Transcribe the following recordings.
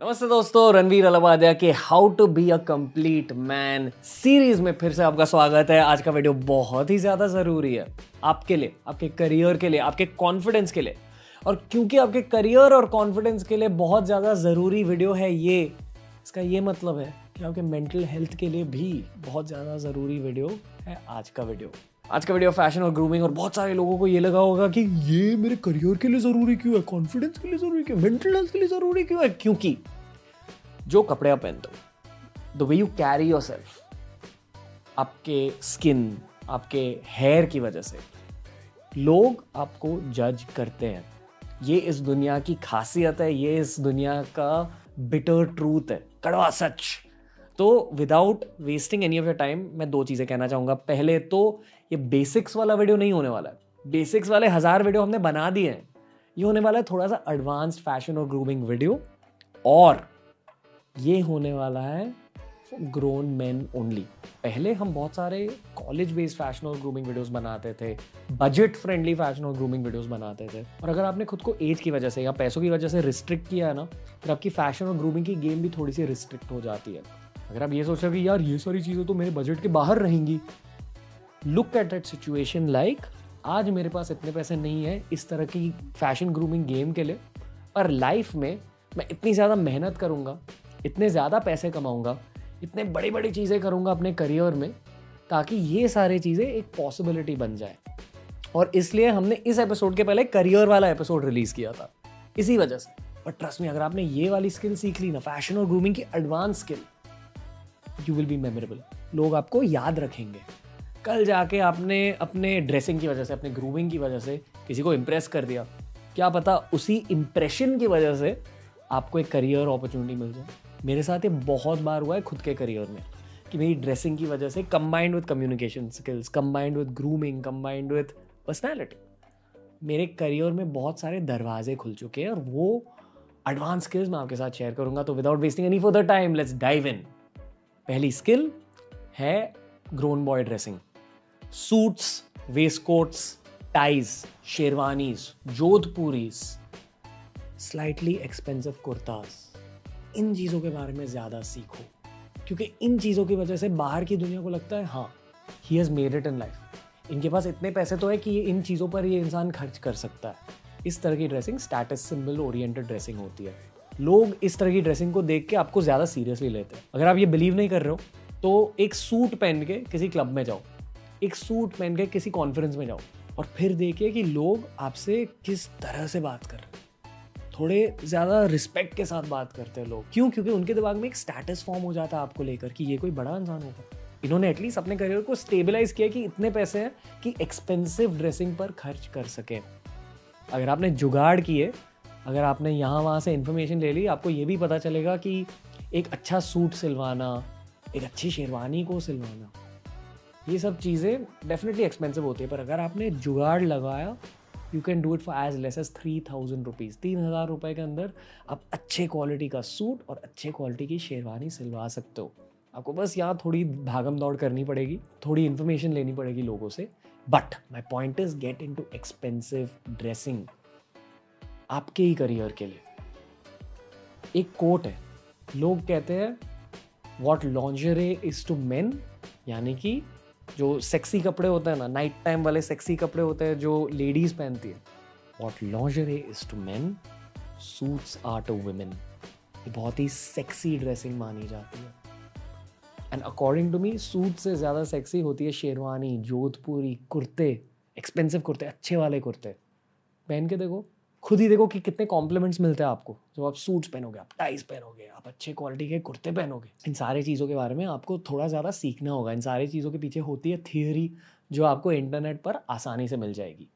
नमस्ते दोस्तों, रणवीर अलवादिया के how to be a complete man series में फिर से आपका स्वागत है। आज का वीडियो बहुत ही ज़्यादा ज़रूरी है आपके लिए, आपके करियर के लिए, आपके कॉन्फिडेंस के लिए। और क्योंकि आपके करियर और कॉन्फिडेंस के लिए बहुत ज़्यादा ज़रूरी वीडियो है ये, इसका ये मतलब है कि आपके मेंटल हेल्थ के लिए भी बहुत ज़्यादा ज़रूरी वीडियो है आज का वीडियो आज का वीडियो फ़ैशन और ग्रूमिंग और बहुत सारे लोगों को ये लगा होगा कि ये मेरे करियर के लिए ज़रूरी क्यों है? कॉन्फिडेंस के लिए ज़रूरी क्यों मेंटल हेल्थ के लिए ज़रूरी क्यों है? क्योंकि जो कपड़े आप पहनते हो the way you carry yourself आपके स्किन आपके हेयर की वजह से, लोग आपको जज करते हैं। ये इस दुनिया की खासियत है, ये इस दुनिया का बिटर ट्रूथ है। कड़वा सच। तो without wasting any of your time मैं दो चीज़ें कहना चाहूँगा। पहले तो ये बेसिक्स वाला वीडियो नहीं होने वाला है। बेसिक्स वाले हज़ार वीडियो हमने बना दिए हैं। ये होने वाला है थोड़ा सा एडवांस्ड फ़ैशन और ग्रूमिंग वीडियो और ये होने वाला है ग्रोन मैन ओनली पहले हम बहुत सारे कॉलेज बेस्ड फ़ैशन और ग्रूमिंग वीडियोस बनाते थे बजट फ्रेंडली फ़ैशन और ग्रूमिंग वीडियोस बनाते थे। और अगर आपने खुद को एज की वजह से या पैसों की वजह से रिस्ट्रिक्ट किया है ना, फिर आपकी फ़ैशन और ग्रूमिंग की गेम भी थोड़ी सी रिस्ट्रिक्ट हो जाती है। अगर आप ये सोच रहे कि यार ये सारी चीज़ें तो मेरे बजट के बाहर रहेंगी look at that situation like आज मेरे पास इतने पैसे नहीं है इस तरह की फ़ैशन ग्रूमिंग गेम के लिए, पर लाइफ में मैं इतनी ज़्यादा मेहनत करूँगा, इतने ज़्यादा पैसे कमाऊँगा, इतने बड़ी बड़ी चीज़ें करूँगा अपने करियर में, ताकि ये सारी चीज़ें एक पॉसिबिलिटी बन जाए। और इसलिए हमने इस एपिसोड के पहले करियर वाला एपिसोड रिलीज़ किया था। इसी वजह से। बट ट्रस्ट में अगर आपने ये वाली स्किल सीख ली ना फ़ैशन और ग्रूमिंग की advance skill you will be memorable लोग आपको याद रखेंगे। कल जाके आपने अपने ड्रेसिंग की वजह से, अपने ग्रूमिंग की वजह से किसी को इम्प्रेस कर दिया। क्या पता उसी इम्प्रेशन की वजह से आपको एक करियर अपॉर्चुनिटी मिल जाए। मेरे साथ ये बहुत बार हुआ है खुद के करियर में कि मेरी ड्रेसिंग की वजह से combined with communication skills combined with grooming combined with personality मेरे करियर में बहुत सारे दरवाजे खुल चुके हैं और वो एडवांस स्किल्स मैं आपके साथ शेयर करूँगा। तो without wasting any for the time let's dive in पहली स्किल है grown boy dressing suits waistcoats ties sherwanis jodhpuris slightly expensive kurtas इन चीज़ों के बारे में ज़्यादा सीखो। क्योंकि इन चीज़ों की वजह से बाहर की दुनिया को लगता है हाँ he has made it in life इनके पास इतने पैसे तो है कि ये इन चीज़ों पर ये इंसान खर्च कर सकता है। इस तरह की dressing status symbol oriented dressing होती है। लोग इस तरह की ड्रेसिंग को देख के आपको ज़्यादा सीरियसली लेते हैं। अगर आप ये बिलीव नहीं कर रहे हो तो एक सूट पहन के किसी क्लब में जाओ। एक सूट पहन के किसी कॉन्फ्रेंस में जाओ और फिर देखिए कि लोग आपसे किस तरह से बात कर रहे हैं। थोड़े ज़्यादा रिस्पेक्ट के साथ बात करते हैं लोग। क्यों? क्योंकि उनके दिमाग में एक स्टेटस फॉर्म हो जाता है आपको लेकर कि ये कोई बड़ा इंसान होगा। इन्होंने एटलीस्ट अपने करियर को स्टेबलाइज किया कि इतने पैसे हैं कि एक्सपेंसिव ड्रेसिंग पर खर्च कर सके। अगर आपने जुगाड़ किए, अगर आपने यहाँ वहाँ से इन्फॉर्मेशन ले ली, आपको ये भी पता चलेगा कि एक अच्छा सूट सिलवाना, एक अच्छी शेरवानी को सिलवाना ये सब चीज़ें डेफिनेटली एक्सपेंसिव होती है, पर अगर आपने जुगाड़ लगाया you can do it for as less as three thousand rupees तीन हज़ार रुपये के अंदर आप अच्छे क्वालिटी का सूट और अच्छे क्वालिटी की शेरवानी सिलवा सकते हो। आपको बस यहाँ थोड़ी भागम दौड़ करनी पड़ेगी, थोड़ी इन्फॉर्मेशन लेनी पड़ेगी लोगों से। But my point is get in to expensive dressing आपके ही करियर के लिए। एक कोट है, लोग कहते हैं what lingerie is to men यानी कि जो सेक्सी कपड़े होते हैं ना नाइट टाइम वाले सेक्सी कपड़े होते हैं जो लेडीज़ पहनती है। What lingerie is to man suits are to women बहुत ही सेक्सी ड्रेसिंग मानी जाती है। And according to me suit से ज़्यादा सेक्सी होती है शेरवानी, जोधपुरी कुर्ते एक्सपेंसिव कुर्ते, अच्छे वाले कुर्ते। पहन के देखो। खुद ही देखो कि कितने कॉम्प्लीमेंट्स मिलते हैं आपको। जब आप सूट्स पहनोगे, आप टाइज पहनोगे, आप अच्छे क्वालिटी के कुर्ते पहनोगे, इन सारी चीज़ों के बारे में आपको थोड़ा ज़्यादा सीखना होगा। इन सारी चीज़ों के पीछे होती है थियोरी जो आपको इंटरनेट पर आसानी से मिल जाएगी।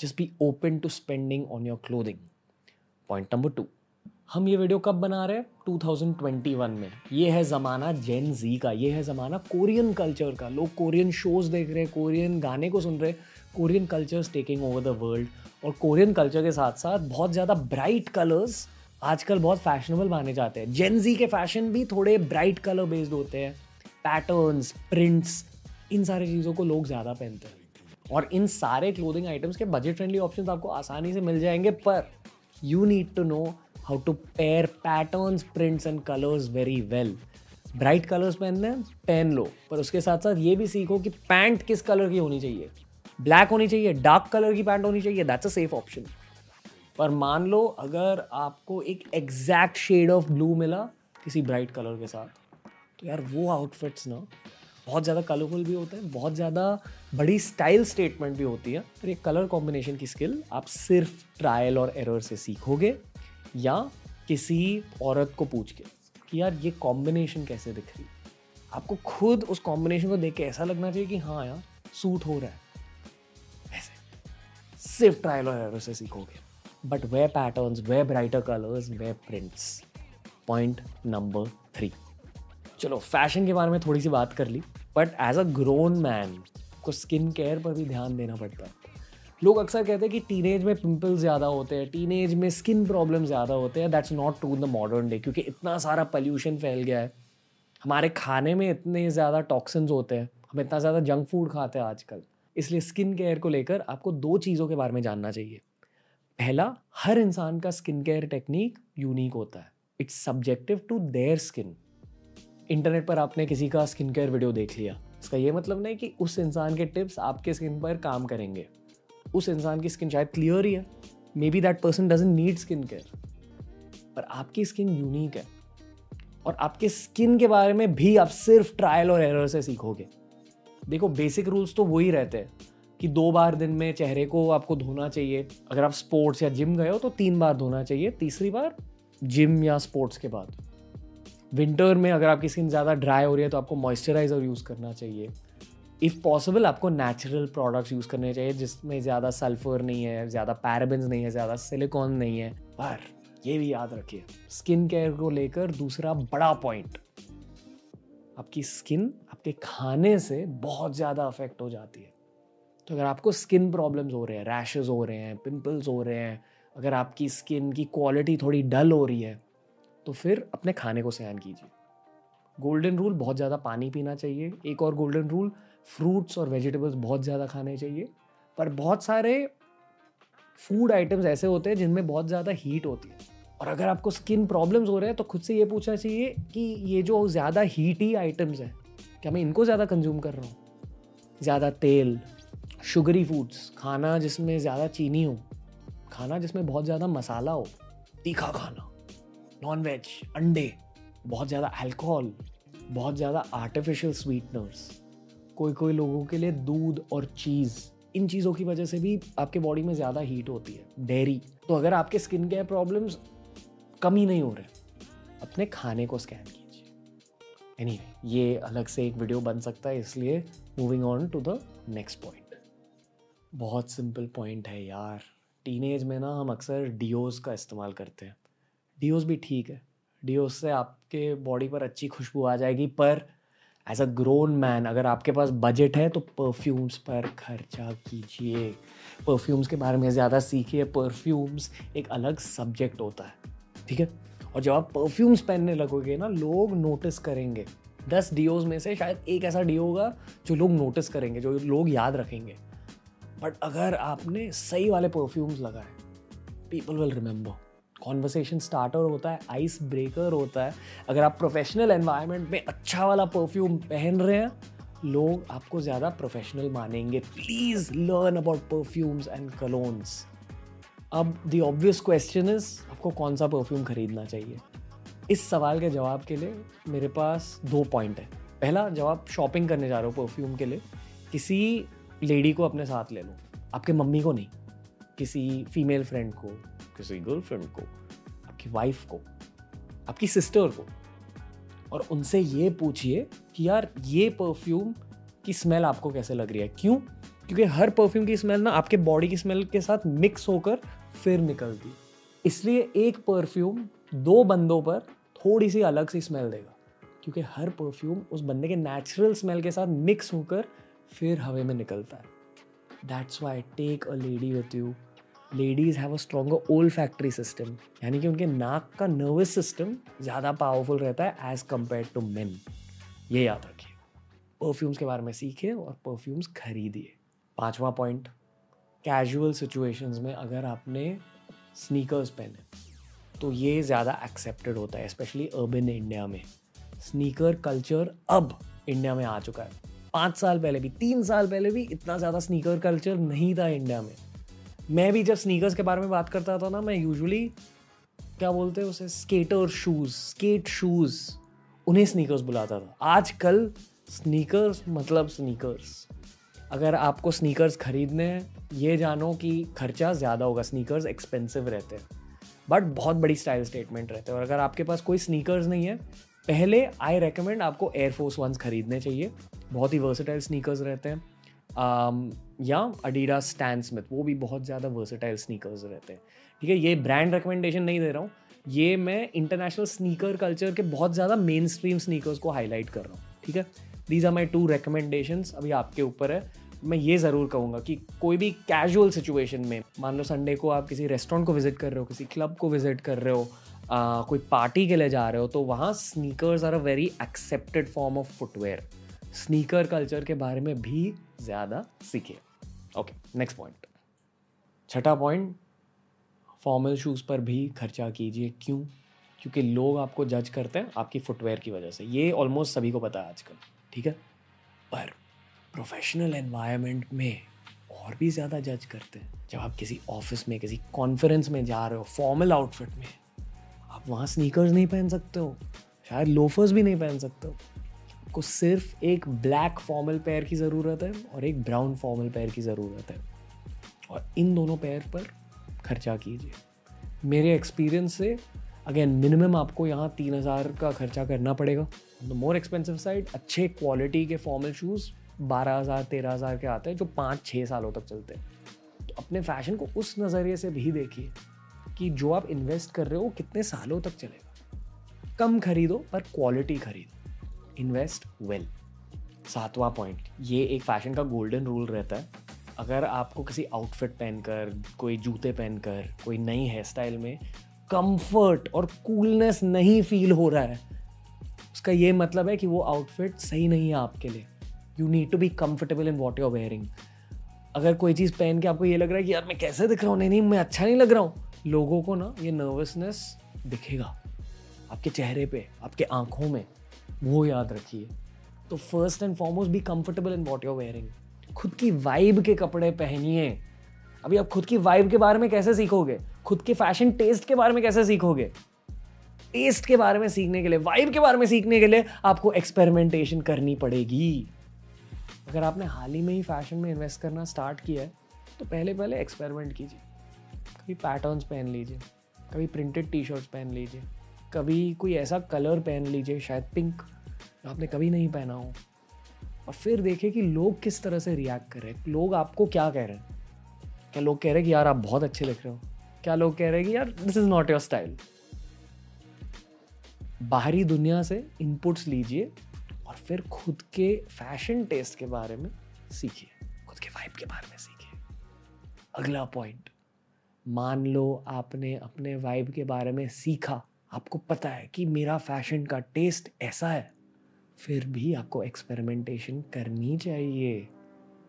Just be open to spending on your clothing point number two हम ये वीडियो कब बना रहे हैं? 2021 में। ये है ज़माना जेन जी का, ये है ज़माना कोरियन कल्चर का। लोग कोरियन शोज़ देख रहे हैं कोरियन गाने को सुन रहे हैं। Korean culture taking over the world और कोरियन कल्चर के साथ साथ बहुत ज़्यादा ब्राइट कलर्स आजकल बहुत फैशनेबल माने जाते हैं। जेन जी के फ़ैशन भी थोड़े ब्राइट कलर बेस्ड होते हैं। पैटर्न्स प्रिंट्स इन सारी चीज़ों को लोग ज़्यादा पहनते हैं। और इन सारे क्लोथिंग आइटम्स के बजट फ्रेंडली ऑप्शन आपको आसानी से मिल जाएँगे, पर you need to know how to pair patterns prints and colours very well bright colours पहनने पहन लो। पर उसके साथ साथ ये भी सीखो कि पैंट किस कलर की होनी चाहिए। ब्लैक होनी चाहिए, डार्क कलर की पैंट होनी चाहिए दैट्स अ सेफ़ ऑप्शन पर मान लो अगर आपको एक एग्जैक्ट शेड ऑफ़ ब्लू मिला किसी ब्राइट कलर के साथ तो यार वो आउटफिट्स ना, बहुत ज़्यादा कलरफुल भी होते हैं, बहुत ज़्यादा बड़ी स्टाइल स्टेटमेंट भी होती है, पर ये कलर कॉम्बिनेशन की स्किल आप सिर्फ़ ट्रायल और एरर से सीखोगे या किसी औरत को पूछ के कि यार ये कॉम्बिनेशन कैसे दिख रही? आपको खुद उस कॉम्बिनेशन को देख के ऐसा लगना चाहिए कि हाँ यार सूट हो रहा है। सिर्फ़ ट्रायल और एरर से सीखोगे but way patterns way brighter colours way prints point number three चलो फ़ैशन के बारे में थोड़ी सी बात कर ली but as a grown man को स्किन केयर पर भी ध्यान देना पड़ता है। लोग अक्सर कहते हैं कि टीनेज में पिंपल्स ज़्यादा होते हैं टीनेज में स्किन प्रॉब्लम ज़्यादा होते हैं that's not true the modern day क्योंकि इतना सारा पॉल्यूशन फैल गया है। हमारे खाने में इतने ज़्यादा टॉक्सिन्स होते हैं, हम इतना ज़्यादा जंक फ़ूड खाते हैं आजकल। इसलिए स्किन केयर को लेकर आपको दो चीज़ों के बारे में जानना चाहिए। पहला, हर इंसान का स्किन केयर टेक्निक यूनिक होता है। It's subjective to their skin internet पर आपने किसी का स्किन केयर वीडियो देख लिया। इसका ये मतलब नहीं कि उस इंसान के टिप्स आपके स्किन पर काम करेंगे। उस इंसान की स्किन शायद क्लियर ही है। Maybe that person doesn't need skin care पर आपकी स्किन यूनिक है। और आपके स्किन के बारे में भी आप सिर्फ़ ट्रायल और एरर से सीखोगे। देखो बेसिक रूल्स तो वही रहते हैं कि दो बार दिन में चेहरे को आपको धोना चाहिए। अगर आप स्पोर्ट्स या जिम गए हो तो तीन बार धोना चाहिए, तीसरी बार जिम या स्पोर्ट्स के बाद। विंटर में अगर आपकी स्किन ज़्यादा ड्राई हो रही है तो आपको मॉइस्चराइज़र यूज़ करना चाहिए। इफ़ पॉसिबल आपको नेचुरल प्रोडक्ट्स यूज़ करने चाहिए, जिसमें ज़्यादा सल्फ़र नहीं है, ज़्यादा पैराबिन्स नहीं है, ज़्यादा सिलिकॉन नहीं है। पर ये भी याद रखिए स्किन केयर को लेकर दूसरा बड़ा पॉइंट आपकी स्किन आपके खाने से बहुत ज़्यादा अफेक्ट हो जाती है। तो अगर आपको स्किन प्रॉब्लम्स हो रहे हैं रैशेज हो रहे हैं पिंपल्स हो रहे हैं, अगर आपकी स्किन की क्वालिटी थोड़ी डल हो रही है तो फिर अपने खाने को सयान कीजिए। गोल्डन रूल बहुत ज़्यादा पानी पीना चाहिए। एक और गोल्डन रूल फ्रूट्स और वेजिटेबल्स बहुत ज़्यादा खाने चाहिए। पर बहुत सारे फ़ूड आइटम्स ऐसे होते हैं जिनमें बहुत ज़्यादा हीट होती है। और अगर आपको स्किन प्रॉब्लम्स हो रहे हैं तो खुद से ये पूछना चाहिए कि ये जो ज़्यादा हीटी आइटम्स हैं क्या मैं इनको ज़्यादा कंज्यूम कर रहा हूँ। ज़्यादा तेल शुगरी फूड्स खाना जिसमें ज़्यादा चीनी हो, खाना जिसमें बहुत ज़्यादा मसाला हो, तीखा खाना नॉन वेज अंडे, बहुत ज़्यादा अल्कोहल बहुत ज़्यादा आर्टिफिशियल स्वीटनर्स कोई कोई लोगों के लिए दूध और चीज़ इन चीज़ों की वजह से भी आपके बॉडी में ज़्यादा हीट होती है। डेयरी तो अगर आपके स्किन केयर प्रॉब्लम्स कम ही नहीं हो रहे, अपने खाने को स्कैन कीजिए। एनी ये अलग से एक वीडियो बन सकता है, इसलिए moving on to the next point बहुत सिंपल पॉइंट है यार। टीनेज में ना हम अक्सर डीओज का इस्तेमाल करते हैं। डीओज भी ठीक है। डीओज से आपके बॉडी पर अच्छी खुशबू आ जाएगी, पर एज अ ग्रोन मैन अगर आपके पास बजट है तो परफ्यूम्स पर खर्चा कीजिए। परफ्यूम्स के बारे में ज़्यादा सीखिए। परफ्यूम्स एक अलग सब्जेक्ट होता है। ठीक है? और जब आप परफ्यूम्स पहनने लगोगे ना, लोग नोटिस करेंगे। दस डीओज में से शायद एक ऐसा डी होगा जो लोग नोटिस करेंगे, जो लोग याद रखेंगे। बट अगर आपने सही वाले परफ्यूम्स लगाए people will remember conversation starter होता है आइस ब्रेकर होता है। अगर आप प्रोफेशनल एनवायरनमेंट में अच्छा वाला परफ्यूम पहन रहे हैं, लोग आपको ज़्यादा प्रोफेशनल मानेंगे। Please learn about perfumes and colognes अब द ऑब्वियस क्वेश्चन इज़ आपको कौन सा परफ्यूम खरीदना चाहिए? इस सवाल के जवाब के लिए मेरे पास दो पॉइंट है। पहला, जब आप शॉपिंग करने जा रहे हो परफ्यूम के लिए, किसी लेडी को अपने साथ ले लो। आपके मम्मी को नहीं, किसी फीमेल फ्रेंड को, किसी गर्लफ्रेंड को, आपकी वाइफ को, आपकी सिस्टर को। और उनसे ये पूछिए कि यार, ये परफ्यूम की स्मेल आपको कैसे लग रही है? क्यों? क्योंकि हर परफ्यूम की स्मेल ना आपके बॉडी की स्मेल के साथ मिक्स होकर फिर निकलती। इसलिए एक परफ्यूम दो बंदों पर थोड़ी सी अलग सी स्मेल देगा, क्योंकि हर परफ्यूम उस बंदे के नेचुरल स्मेल के साथ मिक्स होकर फिर हवे में निकलता है। That's why take a lady with you ladies have a stronger olfactory system यानी कि उनके नाक का नर्वस सिस्टम ज़्यादा पावरफुल रहता है एज़ कंपेयर टू मेन ये याद रखिए। परफ्यूम्स के बारे में सीखिए और परफ्यूम्स खरीदिए। पाँचवा पॉइंट कैजुअल सिचुएशंस में अगर आपने स्नीकर्स पहने तो ये ज़्यादा एक्सेप्टेड होता है स्पेशली अर्बन इंडिया में। स्नीकर कल्चर अब इंडिया में आ चुका है। पाँच साल पहले भी, तीन साल पहले भी इतना ज़्यादा स्नीकर कल्चर नहीं था इंडिया में। मैं भी जब स्नीकर्स के बारे में बात करता था ना, मैं यूजुअली क्या बोलते हैं उसे स्केटर शूज़ स्केट शूज़ उन्हें स्नीकर्स बुलाता था। आजकल स्नीकर्स मतलब स्नीकर्स अगर आपको स्नीकर्स खरीदने हैं ये जानो कि खर्चा ज़्यादा होगा स्नीकर्स एक्सपेंसिव रहते हैं बट बहुत बड़ी स्टाइल स्टेटमेंट रहते हैं। और अगर आपके पास कोई स्नीकर्स नहीं है पहले आई रेकमेंड आपको एयरफोर्स वंस खरीदने चाहिए। बहुत ही वर्सेटाइल स्नीकर्स रहते हैं। Um, या अडीडा स्टैंड स्मिथ वो भी बहुत ज़्यादा वर्सेटाइल स्नीकर्स रहते हैं। ठीक है ये ब्रांड रिकमेंडेशन नहीं दे रहा हूँ। ये मैं इंटरनेशनल स्नीकर कल्चर के बहुत ज़्यादा मेन स्ट्रीम स्नीकर्स को हाईलाइट कर रहा हूँ। ठीक है these are my two recommendations अभी आपके ऊपर है। मैं ये ज़रूर कहूँगा कि कोई भी कैजुअल सिचुएशन में मान लो संडे को आप किसी रेस्टोरेंट को विज़िट कर रहे हो किसी क्लब को विज़िट कर रहे हो आ, कोई पार्टी के लिए जा रहे हो तो वहाँ sneakers are a very accepted form of footwear sneaker culture के बारे में भी ज़्यादा सीखे ओके नेक्स्ट पॉइंट छठा पॉइंट फॉर्मल शूज़ पर भी खर्चा कीजिए। क्यों? क्योंकि लोग आपको जज करते हैं आपकी फुटवेयर की वजह से। ये ऑलमोस्ट सभी को पता है आजकल। ठीक है? पर प्रोफेशनल एनवायरनमेंट में और भी ज़्यादा जज करते हैं। जब आप किसी ऑफ़िस में, किसी कॉन्फ्रेंस में जा रहे हो फॉर्मल आउटफिट में, आप वहाँ स्नीकर्स नहीं पहन सकते हो, शायद लोफर्स भी नहीं पहन सकते हो। आपको सिर्फ़ एक ब्लैक फॉर्मल पैर की ज़रूरत है और एक ब्राउन फॉर्मल पैर की ज़रूरत है। और इन दोनों पैर पर खर्चा कीजिए। मेरे एक्सपीरियंस से अगेन मिनिमम आपको यहाँ तीन हज़ार का खर्चा करना पड़ेगा। द मोर एक्सपेंसिव साइड अच्छे क्वालिटी के फॉर्मल शूज़ बारह हज़ार, तेरह हज़ार के आते हैं, जो पाँच छः सालों तक चलते हैं। तो अपने फ़ैशन को उस नज़रिए से भी देखिए कि जो आप इन्वेस्ट कर रहे हो कितने सालों तक चलेगा। कम खरीदो, पर क्वालिटी खरीदो। इन्वेस्ट वेल सातवां पॉइंट ये एक फ़ैशन का गोल्डन रूल रहता है। अगर आपको किसी आउटफिट पहनकर, कोई जूते पहनकर, कोई नई हेयर स्टाइल में कंफर्ट और कूलनेस नहीं फील हो रहा है, उसका ये मतलब है कि वो आउटफिट सही नहीं है आपके लिए। You need to be comfortable in what you're wearing अगर कोई चीज़ पहन के आपको ये लग रहा है कि यार मैं कैसे दिख रहा हूँ? नहीं नहीं, मैं अच्छा नहीं लग रहा हूँ। लोगों को ना ये नर्वसनेस दिखेगा। आपके चेहरे पे, आपके आँखों में, वो याद रखिए। तो first and foremost be comfortable in what you're wearing खुद की वाइब के कपड़े पहनिए। अभी आप खुद की वाइब के बारे में कैसे सीखोगे? खुद के फ़ैशन टेस्ट के बारे में कैसे सीखोगे? टेस्ट के बारे में सीखने के लिए वाइब के बारे में सीखने के लिए आपको एक्सपेरिमेंटेशन करनी पड़ेगी। अगर आपने हाल ही में ही फ़ैशन में इन्वेस्ट करना स्टार्ट किया है तो पहले पहले एक्सपेरिमेंट कीजिए। कभी पैटर्न्स पहन लीजिए, कभी प्रिंटेड टी शर्ट्स पहन लीजिए, कभी कोई ऐसा कलर पहन लीजिए, शायद पिंक आपने कभी नहीं पहना हो। और फिर देखिए कि लोग किस तरह से रिएक्ट कर रहे हैं। लोग आपको क्या कह रहे हैं? क्या लोग कह रहे हैं कि यार आप बहुत अच्छे लिख रहे हो? क्या लोग कह रहे हैं कि यार this is not your style बाहरी दुनिया से इनपुट्स लीजिए और फिर खुद के फ़ैशन टेस्ट के बारे में सीखिए। खुद के वाइब के बारे में सीखिए। अगला पॉइंट मान लो आपने अपने वाइब के बारे में सीखा। आपको पता है कि मेरा फ़ैशन का टेस्ट ऐसा है। फिर भी आपको एक्सपेरिमेंटेशन करनी चाहिए।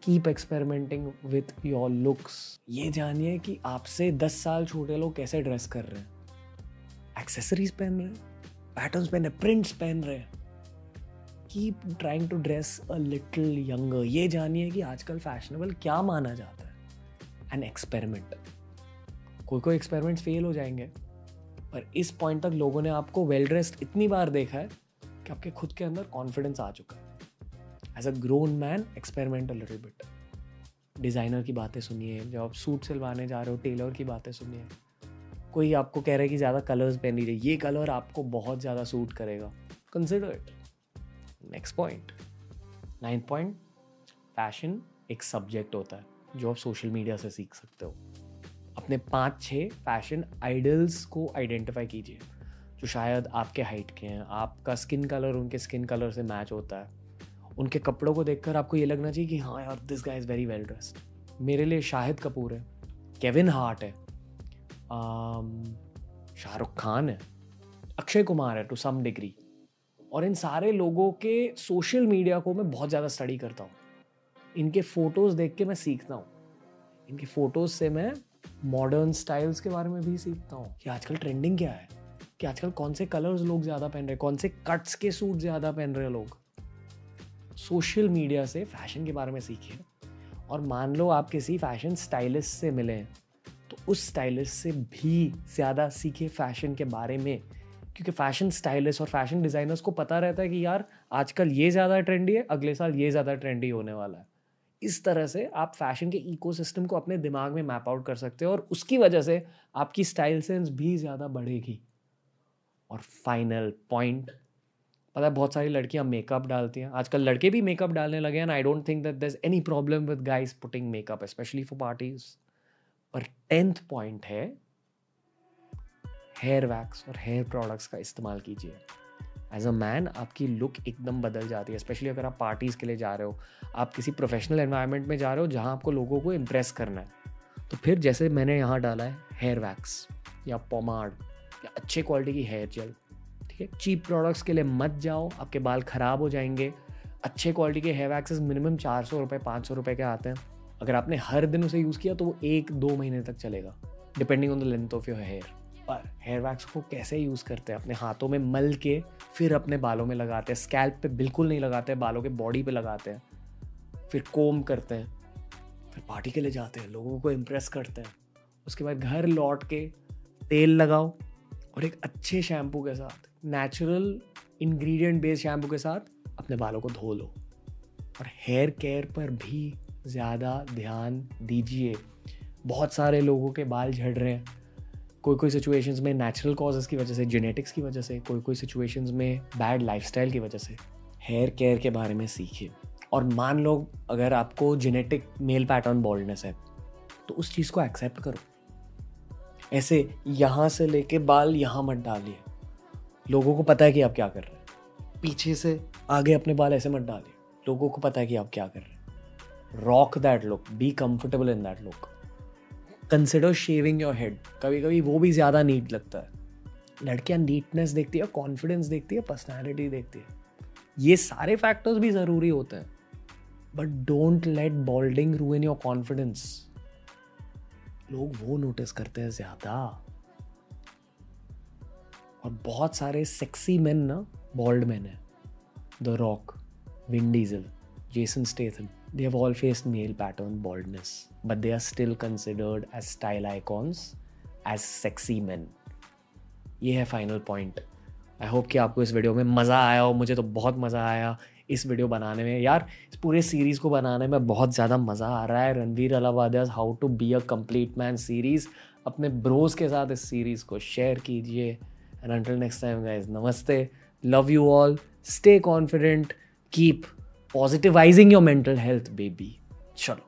Keep experimenting with your looks ये जानिए कि आपसे दस साल छोटे लोग कैसे ड्रेस कर रहे हैं। एक्सेसरीज पहन रहे हैं पैटर्न्स पहन रहे प्रिंट्स पहन रहे हैं। Keep trying to dress a little younger ये जानिए कि आजकल फैशनेबल क्या माना जाता है? एन एक्सपेरिमेंट कोई कोई एक्सपेरिमेंट्स फेल हो जाएँगे। पर इस पॉइंट तक लोगों ने आपको वेल ड्रेस्ड इतनी बार देखा है कि आपके खुद के अंदर कॉन्फिडेंस आ चुका है। As a grown man experiment little bit designer की बातें सुनिए, जब आप सूट सिलवाने जा रहे हो टेलर की बातें सुनिए। कोई आपको कह रहा है कि ज़्यादा कलर्स पहन लीजिए, ये कलर आपको बहुत ज़्यादा सूट करेगा। Consider it next point ninth point fashion एक सब्जेक्ट होता है, जो आप सोशल मीडिया से सीख सकते हो। अपने पाँच छः फ़ैशन आइडल्स को आइडेंटिफाई कीजिए, जो शायद आपके हाइट के हैं, आपका स्किन कलर उनके स्किन कलर से मैच होता है। उनके कपड़ों को देखकर आपको ये लगना चाहिए कि हाँ यार this guy is very well dressed मेरे लिए शाहिद कपूर है केविन हार्ट है शाहरुख खान है, अक्षय कुमार है टू सम डिग्री और इन सारे लोगों के सोशल मीडिया को मैं बहुत ज़्यादा स्टडी करता हूँ। इनके फ़ोटोज़ देख के मैं सीखता हूँ। इनके फ़ोटोज़ से मैं मॉडर्न स्टाइल्स के बारे में भी सीखता हूँ कि आजकल ट्रेंडिंग क्या है? कि आजकल कौन से कलर्स लोग ज़्यादा पहन रहे हैं? कौन से कट्स के सूट ज़्यादा पहन रहे हैं लोग? सोशल मीडिया से फ़ैशन के बारे में सीखिए। और मान लो आप किसी फ़ैशन स्टाइलिस्ट से मिले तो उस स्टाइलिस्ट से भी ज़्यादा सीखे फ़ैशन के बारे में। क्योंकि फ़ैशन स्टाइलिस्ट और फ़ैशन डिज़ाइनर्स को पता रहता है कि यार, आजकल ये ज़्यादा ट्रेंडी है, अगले साल ये ज़्यादा ट्रेंडी होने वाला है। इस तरह से आप फ़ैशन के इकोसिस्टम को अपने दिमाग में मैप आउट कर सकते हो और उसकी वजह से आपकी स्टाइल सेंस भी ज़्यादा बढ़ेगी। और फाइनल पॉइंट पता है बहुत सारी लड़कियाँ मेकअप डालती हैं। आजकल लड़के भी मेकअप डालने लगे हैं I don't think that there any problem with guys putting makeup especially for parties और टेंथ पॉइंट है हेयर वैक्स और हेयर प्रोडक्ट्स का इस्तेमाल कीजिए। एज अ मैन आपकी लुक एकदम बदल जाती है स्पेशली अगर आप पार्टीज़ के लिए जा रहे हो। आप किसी प्रोफेशनल एनवायरनमेंट में जा रहे हो जहाँ आपको लोगों को इम्प्रेस करना है। तो फिर जैसे मैंने यहाँ डाला है हेयर वैक्स या पोमाड या अच्छे क्वालिटी की हेयर जेल ठीक है? चीप प्रोडक्ट्स के लिए मत जाओ, आपके बाल ख़राब हो जाएँगे। अच्छे क्वालिटी के हेयर वैक्सेस मिनिमम चार सौ रुपये पाँच सौ रुपये के आते हैं। अगर आपने हर दिन उसे यूज़ किया तो वो एक दो महीने तक चलेगा depending on the length of your hair और हेयर वैक्स को कैसे यूज़ करते हैं? अपने हाथों में मल के फिर अपने बालों में लगाते हैं। स्कैल्प पे बिल्कुल नहीं लगाते, बालों के बॉडी पे लगाते हैं। फिर कोम करते हैं। फिर पार्टी के लिए जाते हैं, लोगों को इम्प्रेस करते हैं। उसके बाद घर लौट के तेल लगाओ और एक अच्छे शैम्पू के साथ नेचुरल इंग्रेडिएंट बेस्ड शैम्पू के साथ अपने बालों को धो लो। और हेयर केयर पर भी ज़्यादा ध्यान दीजिए। बहुत सारे लोगों के बाल झड़ रहे हैं। कोई कोई सिचुएशंस में नेचुरल कॉजेज़ की वजह से जेनेटिक्स की वजह से, कोई कोई सिचुएशंस में बैड लाइफस्टाइल की वजह से हेयर केयर के बारे में सीखे और मान लो अगर आपको जेनेटिक मेल पैटर्न बॉल्डनेस है तो उस चीज़ को एक्सेप्ट करो। ऐसे यहाँ से लेके बाल यहाँ मत डालिए। लोगों को पता है कि आप क्या कर रहे हैं। पीछे से आगे अपने बाल ऐसे मत डालिए। लोगों को पता है कि आप क्या कर रहे हैं। Rock that look be comfortable in that look consider shaving your head कभी कभी वो भी ज़्यादा नीट लगता है। लड़कियाँ नीटनेस देखती है कॉन्फिडेंस देखती है पर्सनैलिटी देखती है। ये सारे फैक्टर्स भी ज़रूरी होते हैं। बट डोंट लेट बॉल्डिंग रू इन योर कॉन्फिडेंस लोग वो नोटिस करते हैं ज़्यादा। और बहुत सारे सेक्सी मैन ना बॉल्ड मैन है। The Rock Vin Diesel Jason Statham they have all faced male pattern baldness, but they are still considered as style icons, as sexy men. ये है फाइनल पॉइंट आई होप कि आपको इस video में मज़ा आया हो मुझे तो बहुत मज़ा आया इस वीडियो बनाने में। यार इस पूरे सीरीज़ को बनाने में बहुत ज़्यादा मज़ा आ रहा है। Ranveer Allahbadia's how to be a complete man series अपने ब्रोज के साथ इस सीरीज़ को शेयर कीजिए। And until next time guys नमस्ते। Love you all stay confident keep positivizing your mental health, baby. Chalo.